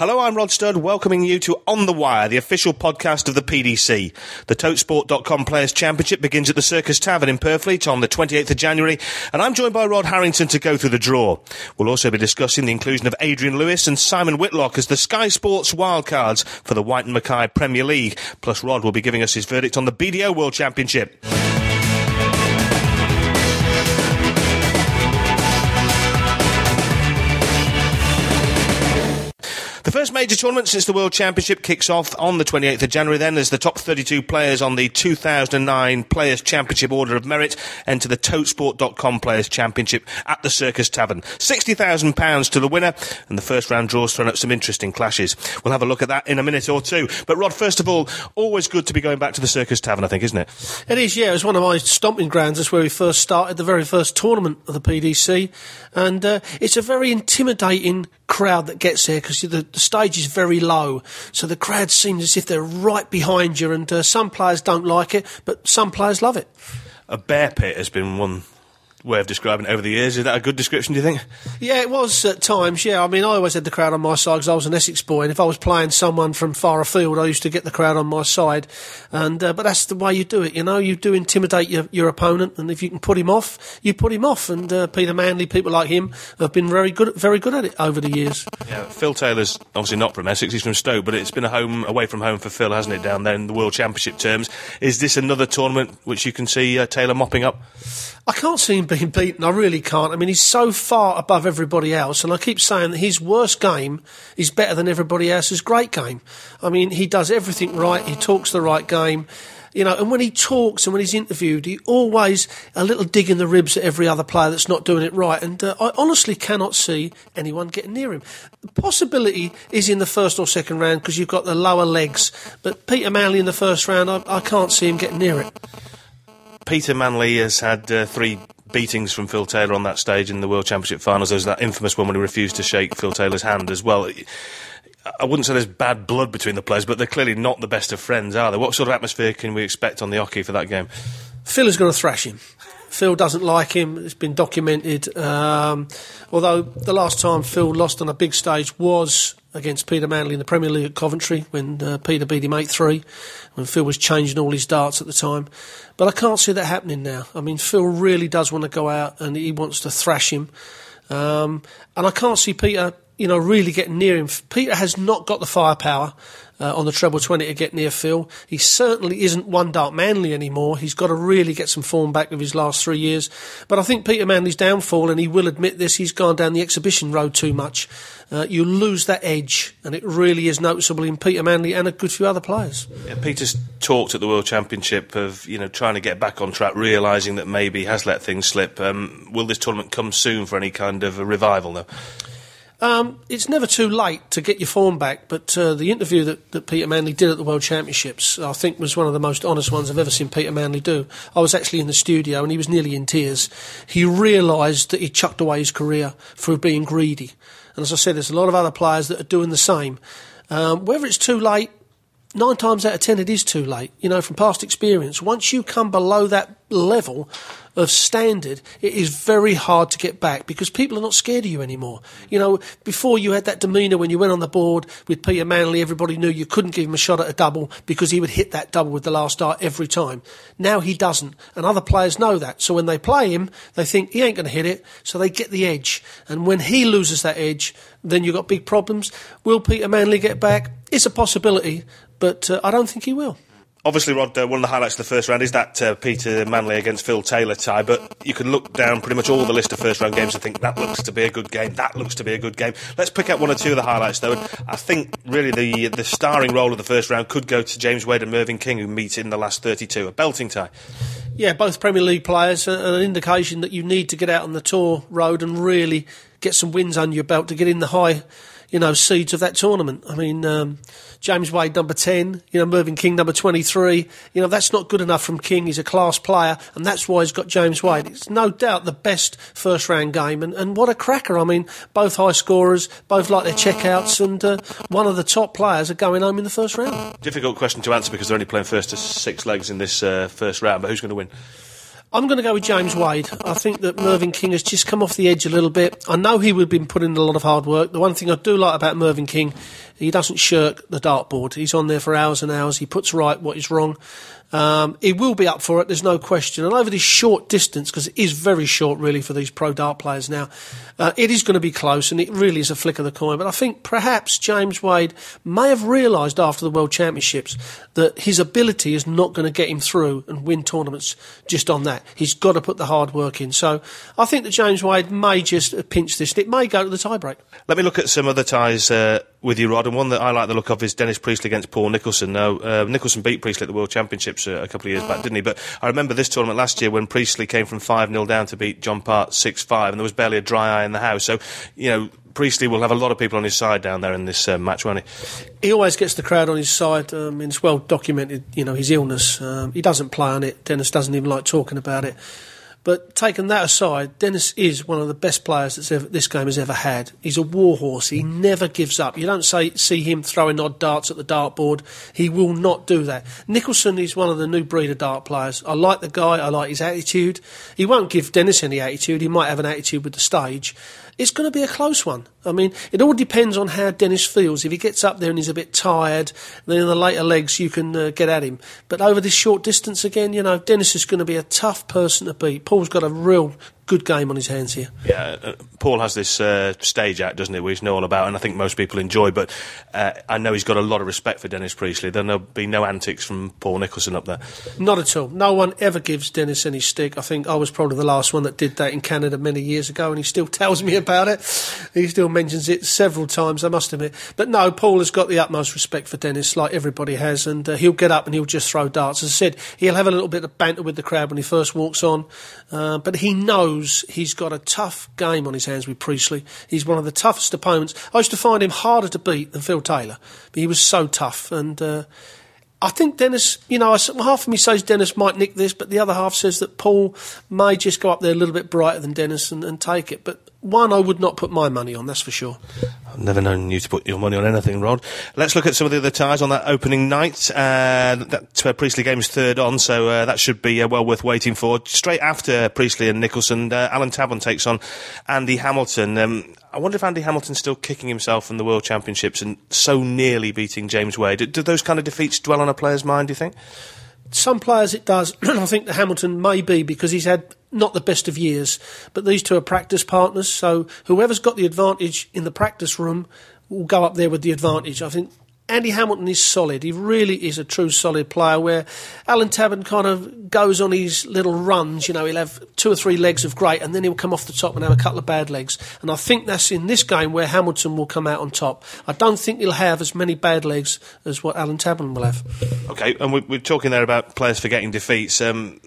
Hello, I'm Rod Studd, welcoming you to On the Wire, the official podcast of the PDC. The Totesport.com Players Championship begins at the Circus Tavern in Purfleet on the 28th of January, and I'm joined by Rod Harrington to go through the draw. We'll also be discussing the inclusion of Adrian Lewis and Simon Whitlock as the Sky Sports wildcards for the Whyte and Mackay Premier League. Plus, Rod will be giving us his verdict on the BDO World Championship. The first major tournament since the World Championship kicks off on the 28th of January then as the top 32 players on the 2009 Players Championship Order of Merit enter the Totesport.com Players Championship at the Circus Tavern. £60,000 to the winner and the first round draws thrown up some interesting clashes. We'll have a look at that in a minute or two. But Rod, first of all, always good to be going back to the Circus Tavern, I think, isn't it? It is, yeah. It was one of my stomping grounds. That's where we first started, the very first tournament of the PDC. And uh, it's a very intimidating crowd that gets there because the, the, stage is very low, so the crowd seems as if they're right behind you. And uh, some players don't like it, but some players love it. A bear pit has been one way of describing it over the years. Is that a good description, do you think? Yeah, it was at times, yeah. I mean, I always had the crowd on my side because I was an Essex boy, and if I was playing someone from far afield, I used to get the crowd on my side. And uh, But that's the way you do it, you know. You do intimidate your, your opponent, and if you can put him off, you put him off. And uh, Peter Manley, people like him, have been very good, very good at it over the years. Yeah, Phil Taylor's obviously not from Essex, he's from Stoke, but it's been a home away from home for Phil, hasn't it, down there in the World Championship terms? Is this another tournament which you can see uh, Taylor mopping up? I can't see him being beaten. I really can't. I mean, he's so far above everybody else, and I keep saying that his worst game is better than everybody else's great game. I mean, he does everything right. He talks the right game. You know, and when he talks and when he's interviewed, he always a little dig in the ribs at every other player that's not doing it right. And uh, I honestly cannot see anyone getting near him. The possibility is in the first or second round because you've got the lower legs. But Peter Manley in the first round, I, I can't see him getting near it. Peter Manley has had uh, three beatings from Phil Taylor on that stage in the World Championship finals. There's that infamous one when he refused to shake Phil Taylor's hand as well. I wouldn't say there's bad blood between the players, but they're clearly not the best of friends, are they? What sort of atmosphere can we expect on the oche for that game? Phil is going to thrash him. Phil doesn't like him. It's been documented. Um, although the last time Phil lost on a big stage was against Peter Manley in the Premier League at Coventry when uh, Peter beat him 8 3, when Phil was changing all his darts at the time. But I can't see that happening now. I mean, Phil really does want to go out and he wants to thrash him. Um, and I can't see Peter, you know, really getting near him. Peter has not got the firepower uh, on the treble 20 to get near Phil. He certainly isn't one dart Manley anymore. He's got to really get some form back of his last three years. But I think Peter Manley's downfall, and he will admit this, he's gone down the exhibition road too much. Uh, you lose that edge, and it really is noticeable in Peter Manley and a good few other players. Yeah, Peter's talked at the World Championship of you know trying to get back on track, realising that maybe he has let things slip. Um, will this tournament come soon for any kind of a revival, though? Um, it's never too late to get your form back, but uh, the interview that, that Peter Manley did at the World Championships, I think, was one of the most honest ones I've ever seen Peter Manley do. I was actually in the studio and he was nearly in tears. He realised that he chucked away his career through being greedy. And as I said, there's a lot of other players that are doing the same. Um, whether it's too late, nine times out of ten, it is too late. You know, from past experience, once you come below that level of standard, it is very hard to get back because people are not scared of you anymore. You know, before you had that demeanour when you went on the board with Peter Manley, everybody knew you couldn't give him a shot at a double because he would hit that double with the last dart every time. Now he doesn't, and other players know that. So when they play him, they think he ain't going to hit it, so they get the edge. And when he loses that edge, then you've got big problems. Will Peter Manley get back? It's a possibility, but uh, I don't think he will. Obviously, Rod, uh, one of the highlights of the first round is that uh, Peter Manley against Phil Taylor tie, but you can look down pretty much all the list of first round games and think that looks to be a good game, that looks to be a good game. Let's pick out one or two of the highlights, though. I think really the the starring role of the first round could go to James Wade and Mervyn King, who meet in the last 32, a belting tie. Yeah, both Premier League players, uh, an indication that you need to get out on the tour road and really get some wins under your belt to get in the high you know, seeds of that tournament. I mean, um, James Wade number 10, you know, Mervyn King number 23. You know, that's not good enough from King. He's a class player, and that's why he's got James Wade. It's no doubt the best first round game, and, and what a cracker. I mean, both high scorers, both like their checkouts, and uh, one of the top players are going home in the first round. Difficult question to answer because they're only playing first to six legs in this uh, first round, but who's going to win? I'm going to go with James Wade. I think that Mervyn King has just come off the edge a little bit. I know he would have been putting in a lot of hard work. The one thing I do like about Mervyn King He doesn't shirk the dartboard. He's on there for hours and hours. He puts right what is wrong. Um, he will be up for it, there's no question. And over this short distance, because it is very short really for these pro dart players now, uh, it is going to be close and it really is a flick of the coin. But I think perhaps James Wade may have realised after the World Championships that his ability is not going to get him through and win tournaments just on that. He's got to put the hard work in. So I think that James Wade may just pinch this. It may go to the tiebreak. Let me look at some other ties uh, with you, Rod. And one that I like the look of is Dennis Priestley against Paul Nicholson. Now, uh, Nicholson beat Priestley at the World Championships uh, a couple of years back, didn't he? But I remember this tournament last year when Priestley came from 5 0 down to beat John Part 6 5, and there was barely a dry eye in the house. So, you know, Priestley will have a lot of people on his side down there in this uh, match, won't he? He always gets the crowd on his side. Um, it's well documented, you know, his illness. Um, he doesn't play on it. Dennis doesn't even like talking about it. But taking that aside, Dennis is one of the best players that this game has ever had. He's a warhorse. He mm. never gives up. You don't say, see him throwing odd darts at the dartboard. He will not do that. Nicholson is one of the new breed of dart players. I like the guy. I like his attitude. He won't give Dennis any attitude. He might have an attitude with the stage it's going to be a close one. I mean, it all depends on how Dennis feels. If he gets up there and he's a bit tired, then in the later legs you can uh, get at him. But over this short distance again, you know, Dennis is going to be a tough person to beat. Paul's got a real good game on his hands here. Yeah, uh, Paul has this uh, stage act, doesn't he, which know all about, and I think most people enjoy. But uh, I know he's got a lot of respect for Dennis Priestley. There'll be no antics from Paul Nicholson up there. Not at all. No one ever gives Dennis any stick. I think I was probably the last one that did that in Canada many years ago, and he still tells me about it. He still mentions it several times, I must admit. But no, Paul has got the utmost respect for Dennis, like everybody has, and uh, he'll get up and he'll just throw darts. As I said, he'll have a little bit of banter with the crowd when he first walks on, uh, but he knows he's got a tough game on his hands with Priestley. He's one of the toughest opponents. I used to find him harder to beat than Phil Taylor, but he was so tough. And uh, I think Dennis, you know, half of me says Dennis might nick this, but the other half says that Paul may just go up there a little bit brighter than Dennis and, and take it. But one I would not put my money on, that's for sure. I've never known you to put your money on anything, Rod. Let's look at some of the other ties on that opening night. Uh, that uh, Priestley game is third on, so uh, that should be uh, well worth waiting for. Straight after Priestley and Nicholson, uh, Alan Tabern takes on Andy Hamilton. Um, I wonder if Andy Hamilton's still kicking himself from the World Championships and so nearly beating James Wade. Do, do those kind of defeats dwell on a player's mind, do you think? Some players it does. I think the Hamilton may be because he's had not the best of years, but these two are practice partners. So whoever's got the advantage in the practice room will go up there with the advantage. I think Andy Hamilton is solid. He really is a true solid player. Where Alan Tabern kind of goes on his little runs, you know, he'll have two or three legs of great, and then he'll come off the top and have a couple of bad legs. And I think that's in this game where Hamilton will come out on top. I don't think he'll have as many bad legs as what Alan Tabern will have. Okay, and we're, talking there about players forgetting defeats. Um,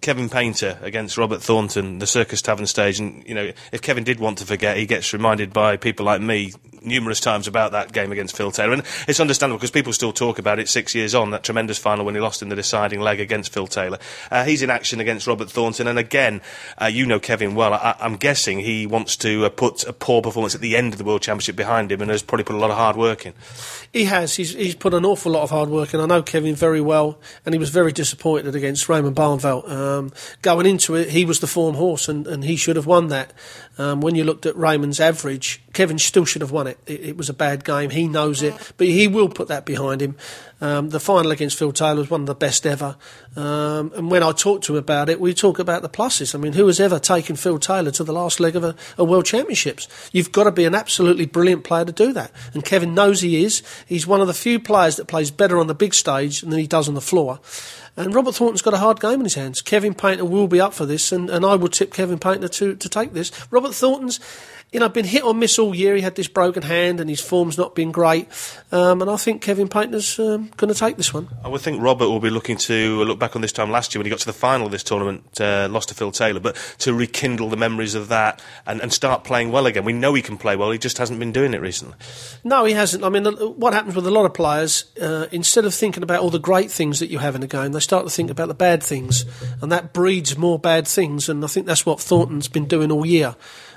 Kevin Painter against Robert Thornton, the Circus Tavern stage, and you know if Kevin did want to forget, he gets reminded by people like me numerous times about that game against Phil Taylor, and it's understandable because people still talk about it six years on that tremendous final when he lost in the deciding leg against Phil Taylor. Uh, he's in action against Robert Thornton, and again, uh, you know Kevin well. I, am guessing he wants to uh, put a poor performance at the end of the World Championship behind him, and has probably put a lot of hard work in. He has. He's, he's put an awful lot of hard work in. I know Kevin very well, and he was very disappointed against Raymond Barneveld. Um, going into it, he was the form horse, and, and he should have won that. Um, when you looked at Raymond's average, Kevin still should have won it. it. it. was a bad game. He knows it, but he will put that behind him. Um, the final against Phil Taylor was one of the best ever. Um, and when I talk to him about it, we talk about the pluses. I mean, who has ever taken Phil Taylor to the last leg of a, a World Championships? You've got to be an absolutely brilliant player to do that. And Kevin knows he is. He's one of the few players that plays better on the big stage than he does on the floor. And Robert Thornton's got a hard game in his hands. Kevin Painter will be up for this, and, and I will tip Kevin Painter to, to take this. Robert Thornton's you know, been hit or miss all year. He had this broken hand and his form's not been great. Um, and I think Kevin Painter's um, going to take this one. I would think Robert will be looking to look back on this time last year when he got to the final of this tournament, uh, lost to Phil Taylor, but to rekindle the memories of that and, and start playing well again. We know he can play well, he just hasn't been doing it recently. No, he hasn't. I mean, what happens with a lot of players, uh, instead of thinking about all the great things that you have in a game, they start to think about the bad things, and that breeds more bad things. And I think that's what Thornton's been doing all year.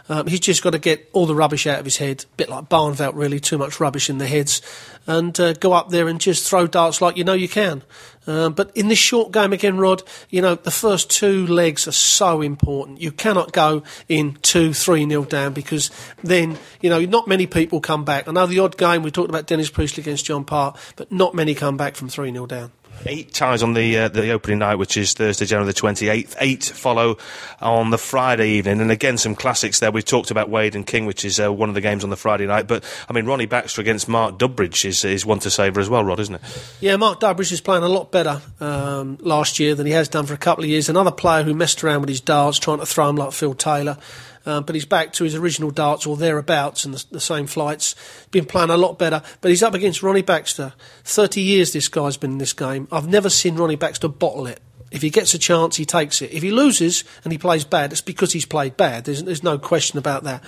Um, he's just got to get all the rubbish out of his head, a bit like Barneveld, really, too much rubbish in the heads, and uh, go up there and just throw darts like you know you can. Um, but in this short game again, Rod, you know, the first two legs are so important. You cannot go in 2 3 nil down because then, you know, not many people come back. I know the odd game, we talked about Dennis Priestley against John Part, but not many come back from 3 nil down. Eight ties on the uh, the opening night, which is Thursday, January the 28th. Eight follow on the Friday evening. And again, some classics there. We've talked about Wade and King, which is uh, one of the games on the Friday night. But, I mean, Ronnie Baxter against Mark Dudbridge is, is one to savour as well, Rod, isn't it? Yeah, Mark Dudbridge is playing a lot better um, last year than he has done for a couple of years. Another player who messed around with his darts, trying to throw him like Phil Taylor. Uh, but he's back to his original darts or thereabouts and the, the, same flights. Been playing a lot better, but he's up against Ronnie Baxter. 30 years this guy's been in this game. I've never seen Ronnie Baxter bottle it. If he gets a chance, he takes it. If he loses and he plays bad, it's because he's played bad. There's, there's no question about that.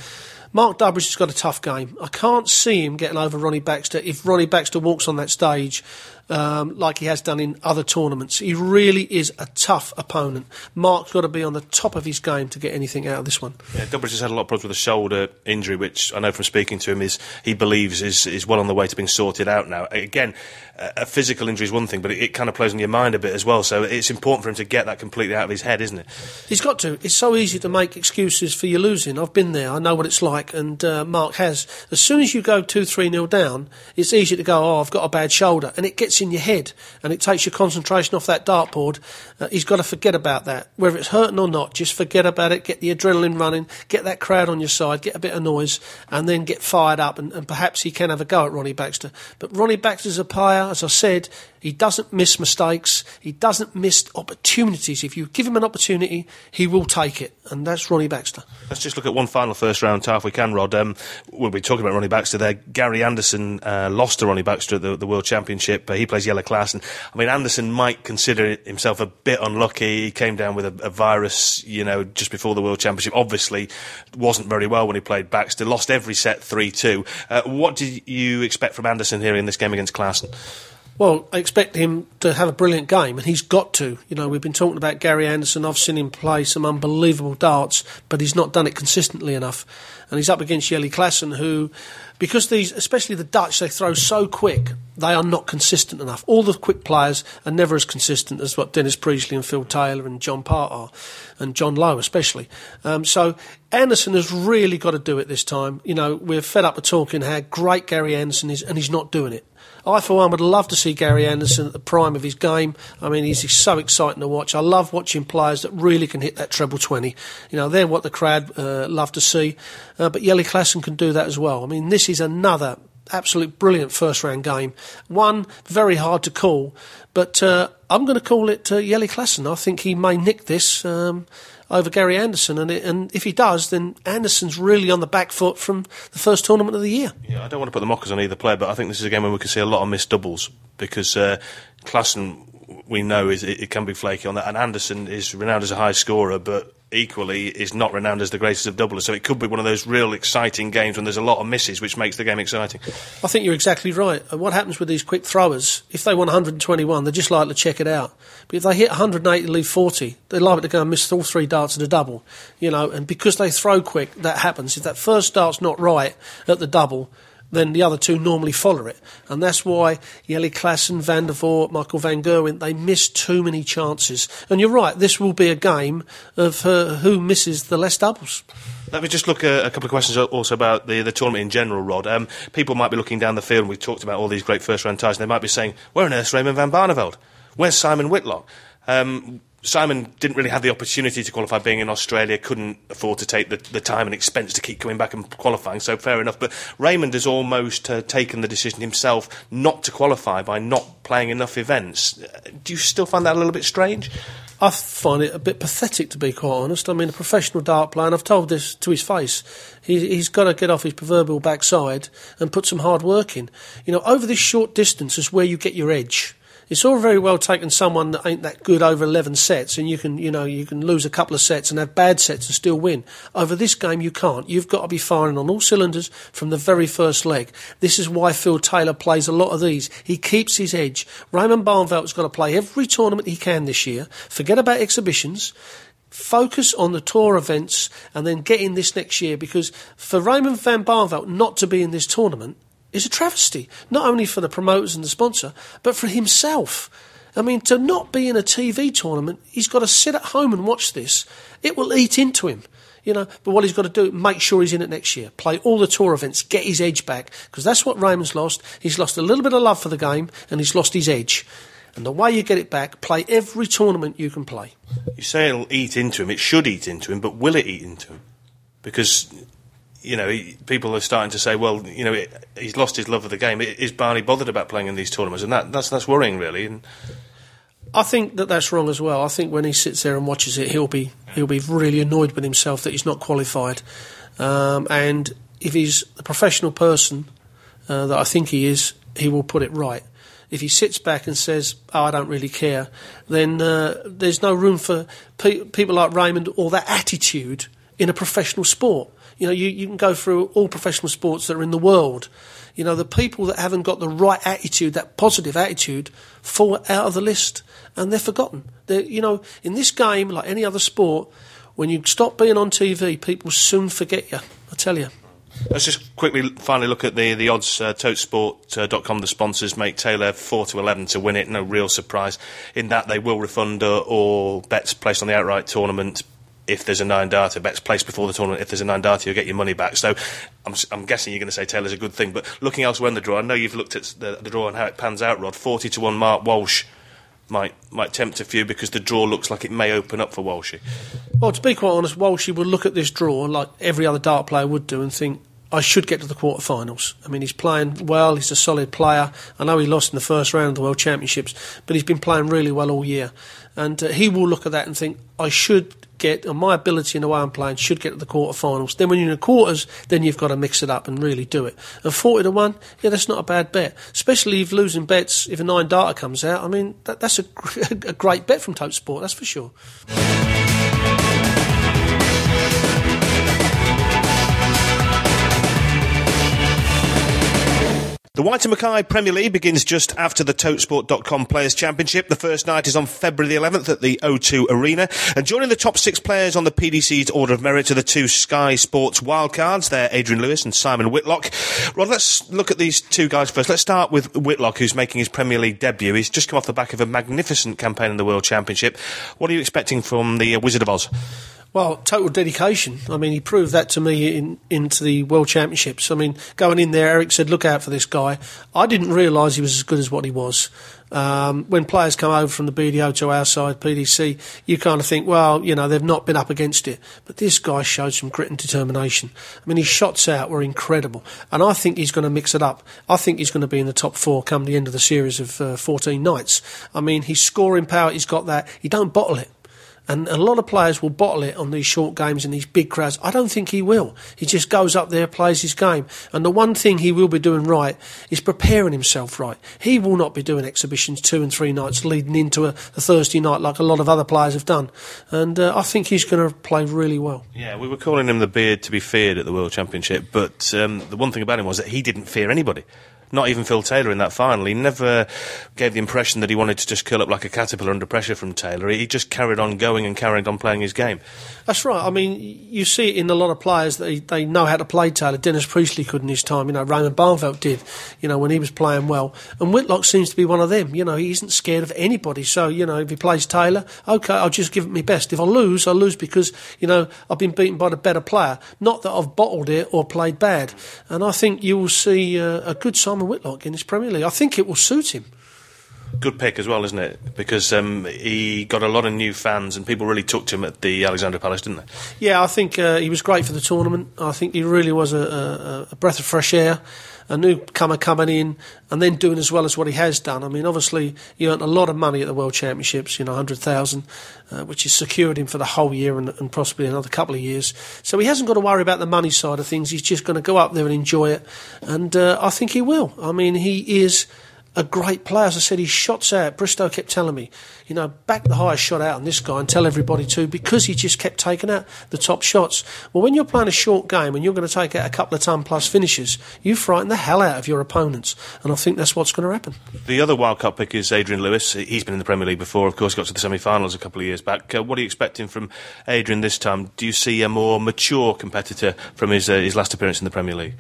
Mark Dudbridge has got a tough game. I can't see him getting over Ronnie Baxter if Ronnie Baxter walks on that stage um, like he has done in other tournaments. He really is a tough opponent. Mark's got to be on the top of his game to get anything out of this one. Yeah, Dudbridge has had a lot of problems with a shoulder injury, which I know from speaking to him is he believes is is well on the way to being sorted out now. Again, a physical injury is one thing, but it, it, kind of plays on your mind a bit as well. So it's important for him to get that completely out of his head, isn't it? He's got to. It's so easy to make excuses for your losing. I've been there. I know what it's like, and uh, Mark has. As soon as you go two, three nil down, it's easy to go. Oh, I've got a bad shoulder, and it gets in your head, and it takes your concentration off that dartboard. Uh, he's got to forget about that, whether it's hurting or not. Just forget about it. Get the adrenaline running. Get that crowd on your side. Get a bit of noise, and then get fired up. And, and perhaps he can have a go at Ronnie Baxter. But Ronnie Baxter's a player, as I said. He doesn't miss mistakes. He doesn't miss opportunities. If you give him an opportunity, he will take it. And that's Ronnie Baxter. Let's just look at one final first round tie if we can, Rod. Um, we'll be talking about Ronnie Baxter there. Gary Anderson uh, lost to Ronnie Baxter at the, the World Championship. Uh, he plays Jelle Klaasen. And I mean, Anderson might consider himself a bit unlucky. He came down with a, a virus, you know, just before the World Championship. Obviously, wasn't very well when he played Baxter. Lost every set 3 2. Uh, what did you expect from Anderson here in this game against Klaasen? Well, I expect him to have a brilliant game, and he's got to. You know, we've been talking about Gary Anderson. I've seen him play some unbelievable darts, but he's not done it consistently enough. And he's up against Jelle Klaasen, who, because these, especially the Dutch, they throw so quick, they are not consistent enough. All the quick players are never as consistent as what Dennis Priestley and Phil Taylor and John Part are, and John Lowe especially. Um, so Anderson has really got to do it this time. You know, we're fed up with talking how great Gary Anderson is, and he's not doing it. I, for one, would love to see Gary Anderson at the prime of his game. I mean, he's so exciting to watch. I love watching players that really can hit that treble 20. You know, they're what the crowd uh, love to see. Uh, but Jelle Klaasen can do that as well. I mean, this is another absolute brilliant first round game. One very hard to call, but uh, I'm going to call it uh, Jelle Klaasen. I think he may nick this. Um, over Gary Anderson, and, it, and if he does, then Anderson's really on the back foot from the first tournament of the year. Yeah, I don't want to put the mockers on either player, but I think this is a game where we can see a lot of missed doubles because uh, Klaasen, we know, is it, it, can be flaky on that, and Anderson is renowned as a high scorer, but equally is not renowned as the greatest of doublers. So it could be one of those real exciting games when there's a lot of misses, which makes the game exciting. I think you're exactly right. And what happens with these quick throwers, if they want 121, they're just likely to check it out. But if they hit 180 leave 40, they're likely to go and miss all three darts at a double. You know, and because they throw quick, that happens. If that first dart's not right at the double, then the other two normally follow it. And that's why Jelle Klaasen, Van der Voort, Michael Van Gerwen, they miss too many chances. And you're right, this will be a game of uh, who misses the less doubles. Let me just look at a couple of questions also about the, the tournament in general, Rod. Um, people might be looking down the field, and we've talked about all these great first round ties, and they might be saying, Where on earth's Raymond van Barneveld? Where's Simon Whitlock? Um, Simon didn't really have the opportunity to qualify being in Australia, couldn't afford to take the, the time and expense to keep coming back and qualifying, so fair enough. But Raymond has almost uh, taken the decision himself not to qualify by not playing enough events. Do you still find that a little bit strange? I find it a bit pathetic, to be quite honest. I mean, a professional dart player, and I've told this to his face, he, has got to get off his proverbial backside and put some hard work in. You know, over this short distance is where you get your edge it's all very well taking someone that ain't that good over 11 sets and you can, you know, you can lose a couple of sets and have bad sets and still win. Over this game, you can't. You've got to be firing on all cylinders from the very first leg. This is why Phil Taylor plays a lot of these. He keeps his edge. Raymond Barneveld's got to play every tournament he can this year. Forget about exhibitions Focus on the tour events and then get in this next year because for Raymond van Barneveld not to be in this tournament is a travesty, not only for the promoters and the sponsor, but for himself. I mean, to not be in a TV tournament, he's got to sit at home and watch this. It will eat into him you know. But what he's got to do, make sure he's in it next year. Play all the tour events, get his edge back, because that's what Raymond's lost. He's lost a little bit of love for the game, and he's lost his edge. And the way you get it back, play every tournament you can play. You say it'll eat into him. It should eat into him, but will it eat into him? Because you know, people are starting to say, well, you know, he's lost his love of the game. Is Barney bothered about playing in these tournaments? And that, that's that's worrying, really. And I think that that's wrong as well. I think when he sits there and watches it, he'll be he'll be really annoyed with himself that he's not qualified. Um, and if he's a professional person uh, that I think he is, he will put it right. If he sits back and says, "Oh, I don't really care," then uh, there's no room for pe- people like Raymond or that attitude in a professional sport. You know, you, you can go through all professional sports that are in the world. You know, the people that haven't got the right attitude, that positive attitude, fall out of the list and they're forgotten. They're, you know, in this game, like any other sport, when you stop being on TV, people soon forget you. I tell you. Let's just quickly finally look at the the odds. Uh, Totesport.com, the sponsors make Taylor four to eleven to win it. No real surprise in that they will refund uh, all bets placed on the outright tournament if there's a nine darter, bets placed before the tournament. If there's a nine darter, you'll get your money back. So I'm, I'm guessing you're going to say Taylor's a good thing. But looking elsewhere in the draw, I know you've looked at the, the draw and how it pans out, Rod. 40 to 1 Mark Walsh might might tempt a few because the draw looks like it may open up for Walshy. Well, to be quite honest, Walshy would look at this draw like every other dart player would do and think, I should get to the quarterfinals. I mean, he's playing well. He's a solid player. I know he lost in the first round of the World Championships, but he's been playing really well all year. And uh, he will look at that and think, I should get, and my ability in the way I'm playing should get to the quarterfinals. Then when you're in the quarters, then you've got to mix it up and really do it. And 40 to 1, yeah, that's not a bad bet. Especially if losing bets, if a 9 darter comes out. I mean, that, that's a, a great bet from Totesport, that's for sure. The Whyte and Mackay Premier League begins just after the Totesport.com Players Championship. The first night is on February the 11th at the O2 Arena. And joining the top six players on the PDC's Order of Merit are the two Sky Sports wildcards. They're Adrian Lewis and Simon Whitlock. Rod, let's look at these two guys first. Let's start with Whitlock, who's making his Premier League debut. He's just come off the back of a magnificent campaign in the World Championship. What are you expecting from the uh, Wizard of Oz? Well, total dedication. I mean, he proved that to me in, into the World Championships. I mean, going in there, Eric said, look out for this guy. I didn't realise he was as good as what he was. Um, when players come over from the BDO to our side, PDC, you kind of think, well, you know, they've not been up against it. But this guy showed some grit and determination. I mean, his shots out were incredible. And I think he's going to mix it up. I think he's going to be in the top four come the end of the series of uh, 14 nights. I mean, his scoring power, he's got that. He don't bottle it. And a lot of players will bottle it on these short games and these big crowds. I don't think he will. He just goes up there, plays his game. And the one thing he will be doing right is preparing himself right. He will not be doing exhibitions two and three nights leading into a, a Thursday night like a lot of other players have done. And uh, I think he's going to play really well. Yeah, we were calling him the beard to be feared at the World Championship, but um, the one thing about him was that he didn't fear anybody not even Phil Taylor in that final. He never gave the impression that he wanted to just curl up like a caterpillar under pressure from Taylor. He just carried on going and carried on playing his game. That's right. I mean, you see it in a lot of players that they, they know how to play Taylor. Dennis Priestley could in his time. You know, Raymond Barneveld did. You know, when he was playing well. And Whitlock seems to be one of them. You know, he isn't scared of anybody. So you know, if he plays Taylor, okay, I'll just give it my best. If I lose, I lose because you know I've been beaten by the better player. Not that I've bottled it or played bad. And I think you will see uh, a good Simon Whitlock in his Premier League. I think it will suit him good pick as well, isn't it? Because um, he got a lot of new fans, and people really took to him at the Alexandra Palace, didn't they? Yeah, I think uh, he was great for the tournament. I think he really was a, a, a, breath of fresh air, a newcomer coming in and then doing as well as what he has done. I mean, obviously he earned a lot of money at the World Championships, you know, hundred thousand, uh, which has secured him for the whole year and, and possibly another couple of years. So he hasn't got to worry about the money side of things. He's just going to go up there and enjoy it, and uh, I think he will. I mean, he is a great player. As I said, his shots out. Bristow kept telling me, you know, back the highest shot out on this guy and tell everybody to because he just kept taking out the top shots. Well, when you're playing a short game and you're going to take out a couple of ton plus finishes, you frighten the hell out of your opponents. And I think that's what's going to happen. The other wild card pick is Adrian Lewis. He's been in the Premier League before, of course, got to the semi finals a couple of years back. Uh, what are you expecting from Adrian this time? Do you see a more mature competitor from his, uh, his last appearance in the Premier League?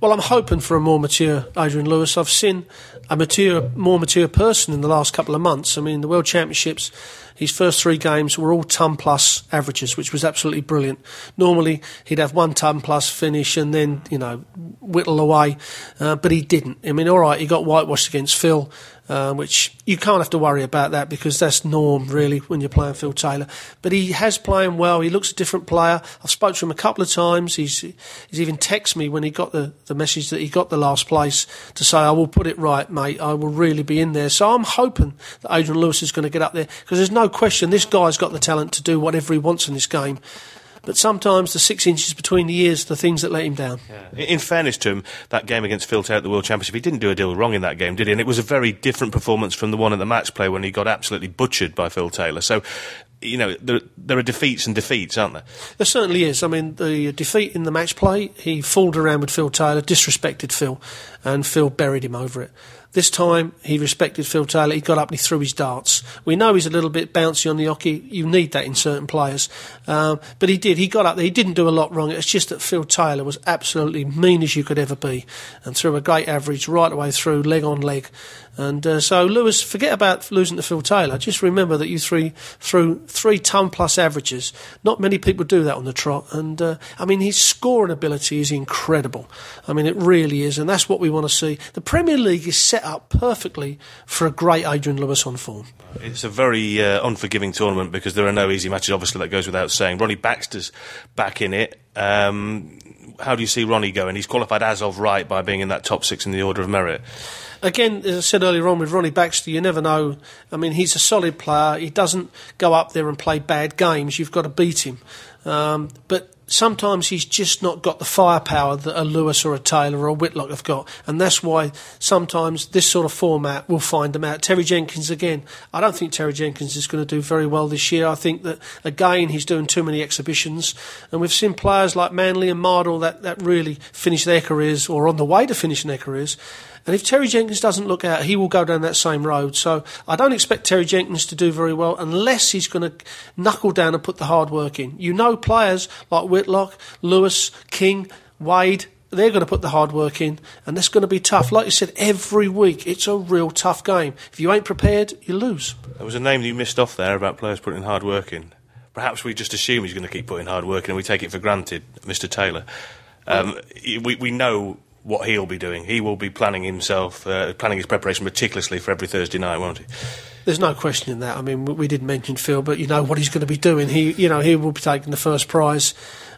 Well, I'm hoping for a more mature Adrian Lewis. I've seen a mature, more mature person in the last couple of months. I mean, the World Championships, his first three games were all ton plus averages, which was absolutely brilliant. Normally, he'd have one ton plus finish and then, you know, whittle away, uh, but he didn't. I mean, all right, he got whitewashed against Phil uh, which you can't have to worry about that because that's norm really when you're playing Phil Taylor. But he has playing well. He looks a different player. I've spoken to him a couple of times. He's he's even texted me when he got the, the message that he got the last place to say, "I will put it right, mate. I will really be in there." So I'm hoping that Adrian Lewis is going to get up there because there's no question this guy's got the talent to do whatever he wants in this game but sometimes the six inches between the ears are the things that let him down. Yeah. In fairness to him, that game against Phil Taylor at the World Championship, he didn't do a deal wrong in that game, did he? And it was a very different performance from the one at the match play when he got absolutely butchered by Phil Taylor. So you know, there, there, are defeats and defeats, aren't there? There certainly is. I mean, the defeat in the match play, he fooled around with Phil Taylor, disrespected Phil, and Phil buried him over it. This time he respected Phil Taylor. He got up and he threw his darts. We know he's a little bit bouncy on the oche. You need that in certain players. Um, but he did. He got up there. He didn't do a lot wrong. It's just that Phil Taylor was absolutely mean as you could ever be and threw a great average right away through, leg on leg. And uh, so, Lewis, forget about losing to Phil Taylor. Just remember that you three threw three ton plus averages. Not many people do that on the trot. And uh, I mean, his scoring ability is incredible. I mean, it really is. And that's what we want to see. The Premier League is set up perfectly for a great Adrian Lewis on form. It's a very uh, unforgiving tournament because there are no easy matches. Obviously, that goes without saying. Ronnie Baxter's back in it. Um, how do you see Ronnie going? He's qualified as of right by being in that top six in the order of merit again, as I said earlier on with Ronnie Baxter, you never know. I mean, he's a solid player. He doesn't go up there and play bad games. You've got to beat him. Um, but sometimes he's just not got the firepower that a Lewis or a Taylor or a Whitlock have got, and that's why sometimes this sort of format will find them out. Terry Jenkins again, I don't think Terry Jenkins is going to do very well this year. I think that again he's doing too many exhibitions, and we've seen players like Manley and Mardle that, that really finish their careers or on the way to finishing their careers. And if Terry Jenkins doesn't look out, he will go down that same road. So I don't expect Terry Jenkins to do very well unless he's going to knuckle down and put the hard work in. You know, players like Whitlock, Lewis, King, Wade, they're going to put the hard work in, and that's going to be tough. Like you said, every week it's a real tough game. If you ain't prepared, you lose. There was a name you missed off there about players putting hard work in. Perhaps we just assume he's going to keep putting hard work in, and we take it for granted, Mr. Taylor. Um, we, we know what he'll be doing. He will be planning himself, uh, planning his preparation meticulously for every Thursday night, won't he? There's no question in that. I mean, we did mention Phil, but you know what he's going to be doing. He, you know, he will be taking the first prize,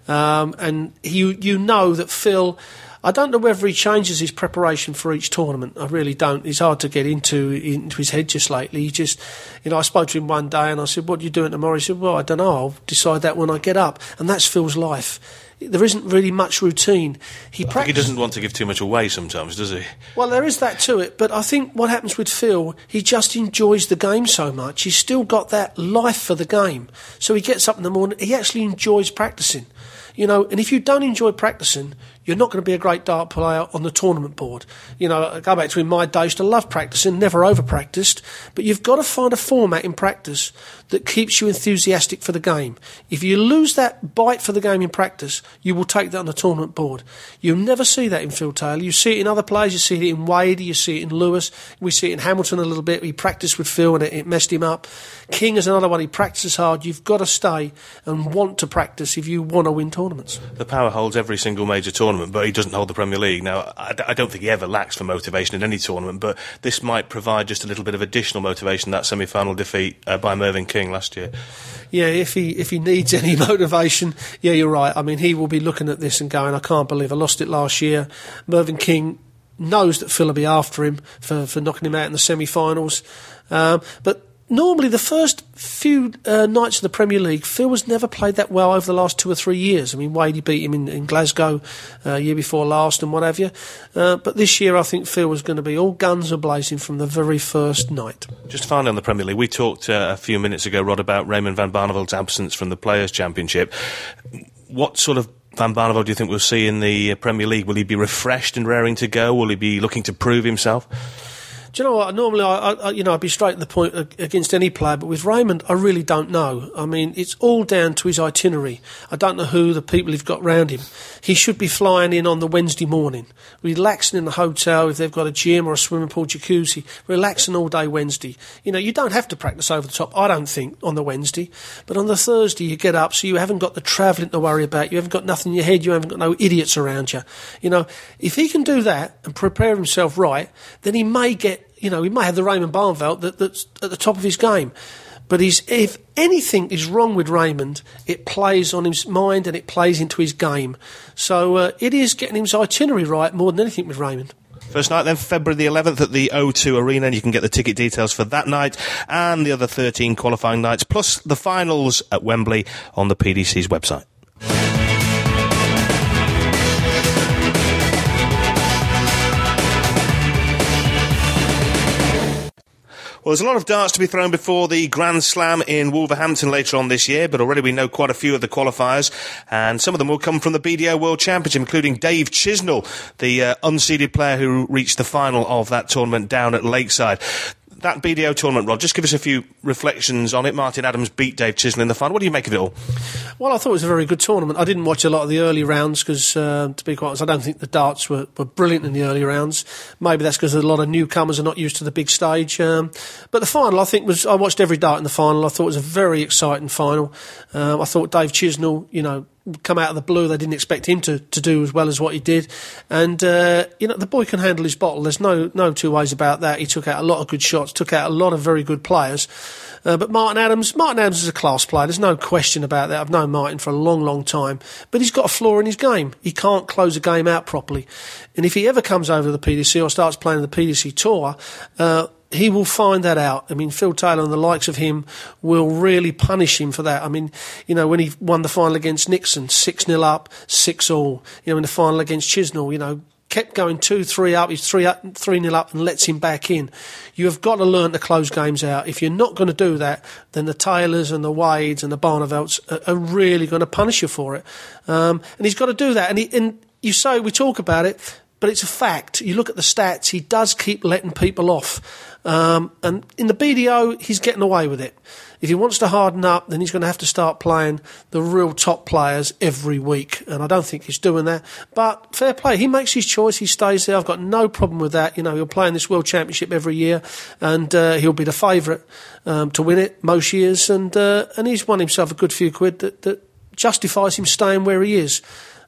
um, and you, you know that Phil. I don't know whether he changes his preparation for each tournament. I really don't. It's hard to get into into his head just lately. He just, you know, I spoke to him one day and I said, "What are you doing tomorrow?" He said, "Well, I don't know. I'll decide that when I get up." And that's Phil's life there isn't really much routine. He, he doesn't want to give too much away sometimes, does he? Well, there is that to it, but I think what happens with Phil, he just enjoys the game so much. He's still got that life for the game. So he gets up in the morning, he actually enjoys practicing. You know, and if you don't enjoy practicing, you're not going to be a great dart player on the tournament board. You know, I go back to in my days to love practicing, never over practiced, but you've got to find a format in practice that keeps you enthusiastic for the game. If you lose that bite for the game in practice, you will take that on the tournament board. You'll never see that in Phil Taylor. You see it in other players. You see it in Wade. You see it in Lewis. We see it in Hamilton a little bit. He practiced with Phil and it, it messed him up. King is another one. He practices hard. You've got to stay and want to practice if you want to win tournaments. The power holds every single major tournament, but he doesn't hold the Premier League. Now, I, I don't think he ever lacks for motivation in any tournament, but this might provide just a little bit of additional motivation. That semi-final defeat uh, by Mervyn King King last year. Yeah, if he if he needs any motivation, yeah, you're right. I mean, he will be looking at this and going, "I can't believe I lost it last year." Mervyn King knows that Phil will be after him for, for knocking him out in the semi-finals, um, but normally the first few uh, nights of the Premier League, Phil has never played that well over the last two or three years. I mean, Wadey beat him in, in Glasgow uh, year before last and what have you. Uh, but this year, I think Phil was going to be all guns are blazing from the very first night. Just finally on the Premier League, we talked uh, a few minutes ago, Rod, about Raymond van Barneveld's absence from the Players' Championship. What sort of Van Barneveld do you think we'll see in the Premier League? Will he be refreshed and raring to go? Will he be looking to prove himself? Do you know what? Normally, I, I, you know, I'd be straight to the point against any player, but with Raymond, I really don't know. I mean, it's all down to his itinerary. I don't know who the people he've got round him. He should be flying in on the Wednesday morning, relaxing in the hotel if they've got a gym or a swimming pool, jacuzzi, relaxing all day Wednesday. You know, you don't have to practice over the top. I don't think on the Wednesday, but on the Thursday you get up, so you haven't got the travelling to worry about. You haven't got nothing in your head. You haven't got no idiots around you. You know, if he can do that and prepare himself right, then he may get you know, he might have the Raymond Barneveld that, that's at the top of his game. But if anything is wrong with Raymond, it plays on his mind and it plays into his game. So uh, it is getting his itinerary right more than anything with Raymond. First night, then February the 11th at the O2 Arena, and you can get the ticket details for that night and the other 13 qualifying nights, plus the finals at Wembley on the PDC's website. Well, there's a lot of darts to be thrown before the Grand Slam in Wolverhampton later on this year, but already we know quite a few of the qualifiers, and some of them will come from the BDO World Championship, including Dave Chisnall, the uh, unseeded player who reached the final of that tournament down at Lakeside that BDO tournament, Rod, just give us a few reflections on it. Martin Adams beat Dave Chisnall in the final. What do you make of it all? Well, I thought it was a very good tournament. I didn't watch a lot of the early rounds because, uh, to be quite honest, I don't think the darts were, were brilliant in the early rounds. Maybe that's because a lot of newcomers are not used to the big stage. Um, but the final, I think, was I watched every dart in the final. I thought it was a very exciting final. Um, I thought Dave Chisnall, you know, come out of the blue. They didn't expect him to, to do as well as what he did. And, uh, you know, the boy can handle his bottle. There's no, no two ways about that. He took out a lot of good shots, took out a lot of very good players. Uh, but Martin Adams, Martin Adams is a class player. There's no question about that. I've known Martin for a long, long time. But he's got a flaw in his game. He can't close a game out properly. And if he ever comes over to the PDC or starts playing the PDC tour, uh, he will find that out. I mean, Phil Taylor and the likes of him will really punish him for that. I mean, you know, when he won the final against Nixon, 6 0 up, 6 all. You know, in the final against Chisnall, you know, kept going 2 3 up, he's 3 up, 3 0 up and lets him back in. You have got to learn to close games out. If you're not going to do that, then the Taylors and the Wades and the Barnevelds are, are really going to punish you for it. Um, and he's got to do that. And, he, and you say, we talk about it, but it's a fact. You look at the stats, he does keep letting people off. Um, and in the BDO, he's getting away with it. If he wants to harden up, then he's going to have to start playing the real top players every week. And I don't think he's doing that. But fair play. He makes his choice. He stays there. I've got no problem with that. You know, he'll play in this World Championship every year and uh, he'll be the favourite um, to win it most years. And, uh, and he's won himself a good few quid that, that justifies him staying where he is.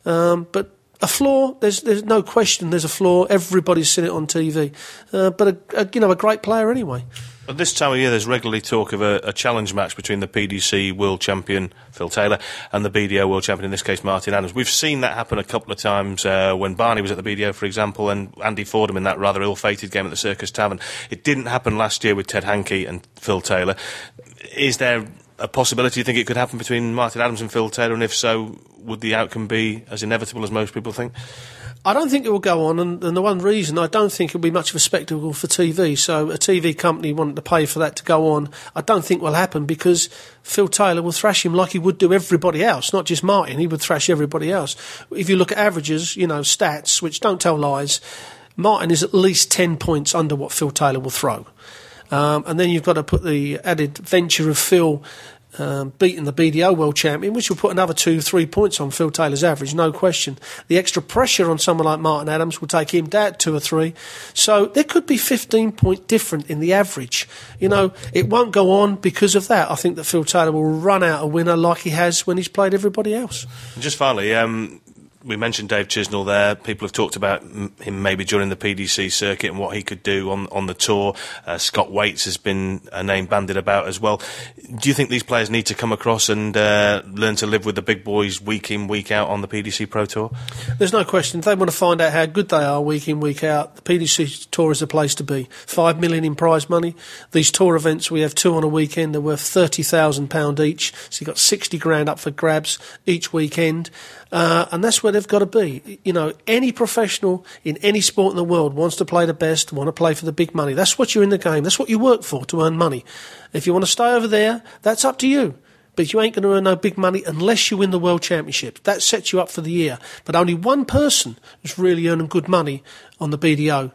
Um, but a flaw. There's there's no question. There's a flaw. Everybody's seen it on TV, uh, but a, a, you know a great player anyway. At this time of year, there's regularly talk of a, a, challenge match between the PDC world champion Phil Taylor and the BDO world champion, in this case Martin Adams. We've seen that happen a couple of times uh, when Barney was at the BDO, for example, and Andy Fordham in that rather ill-fated game at the Circus Tavern. It didn't happen last year with Ted Hankey and Phil Taylor. Is there a possibility you think it could happen between Martin Adams and Phil Taylor? And if so, would the outcome be as inevitable as most people think? I don't think it will go on, and, and, the one reason I don't think it'll be much of a spectacle for TV. So a TV company wanting to pay for that to go on, I don't think will happen because Phil Taylor will thrash him like he would do everybody else, not just Martin. He would thrash everybody else. If you look at averages, you know, stats, which don't tell lies, Martin is at least ten points under what Phil Taylor will throw. Um, and then you've got to put the added venture of Phil um, beating the BDO world champion, which will put another two, three points on Phil Taylor's average, no question. The extra pressure on someone like Martin Adams will take him down two or three. So there could be 15 point different in the average. You know, it won't go on because of that. I think that Phil Taylor will run out a winner like he has when he's played everybody else. Just finally, um, we mentioned Dave Chisnall there. People have talked about him maybe during the PDC circuit and what he could do on on the tour. Uh, Scott Waites has been a name banded about as well. Do you think these players need to come across and uh, learn to live with the big boys week in week out on the PDC Pro Tour? There's no question. If they want to find out how good they are week in week out, the PDC Tour is the place to be. Five million in prize money. These tour events we have two on a weekend. They're worth thirty thousand pound each. So you've got sixty grand up for grabs each weekend. Uh, and that's where they've got to be. You know, any professional in any sport in the world wants to play the best, want to play for the big money. That's what you're in the game. That's what you work for to earn money. If you want to stay over there, that's up to you. But you ain't going to earn no big money unless you win the World Championship. That sets you up for the year. But only one person is really earning good money on the BDO.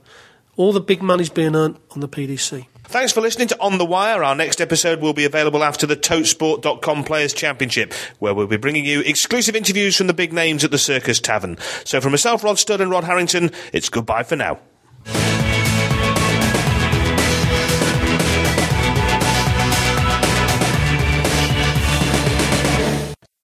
All the big money's being earned on the PDC. Thanks for listening to On the Wire. Our next episode will be available after the Totesport.com Players Championship, where we'll be bringing you exclusive interviews from the big names at the Circus Tavern. So from myself, Rod Studd and Rod Harrington, it's goodbye for now.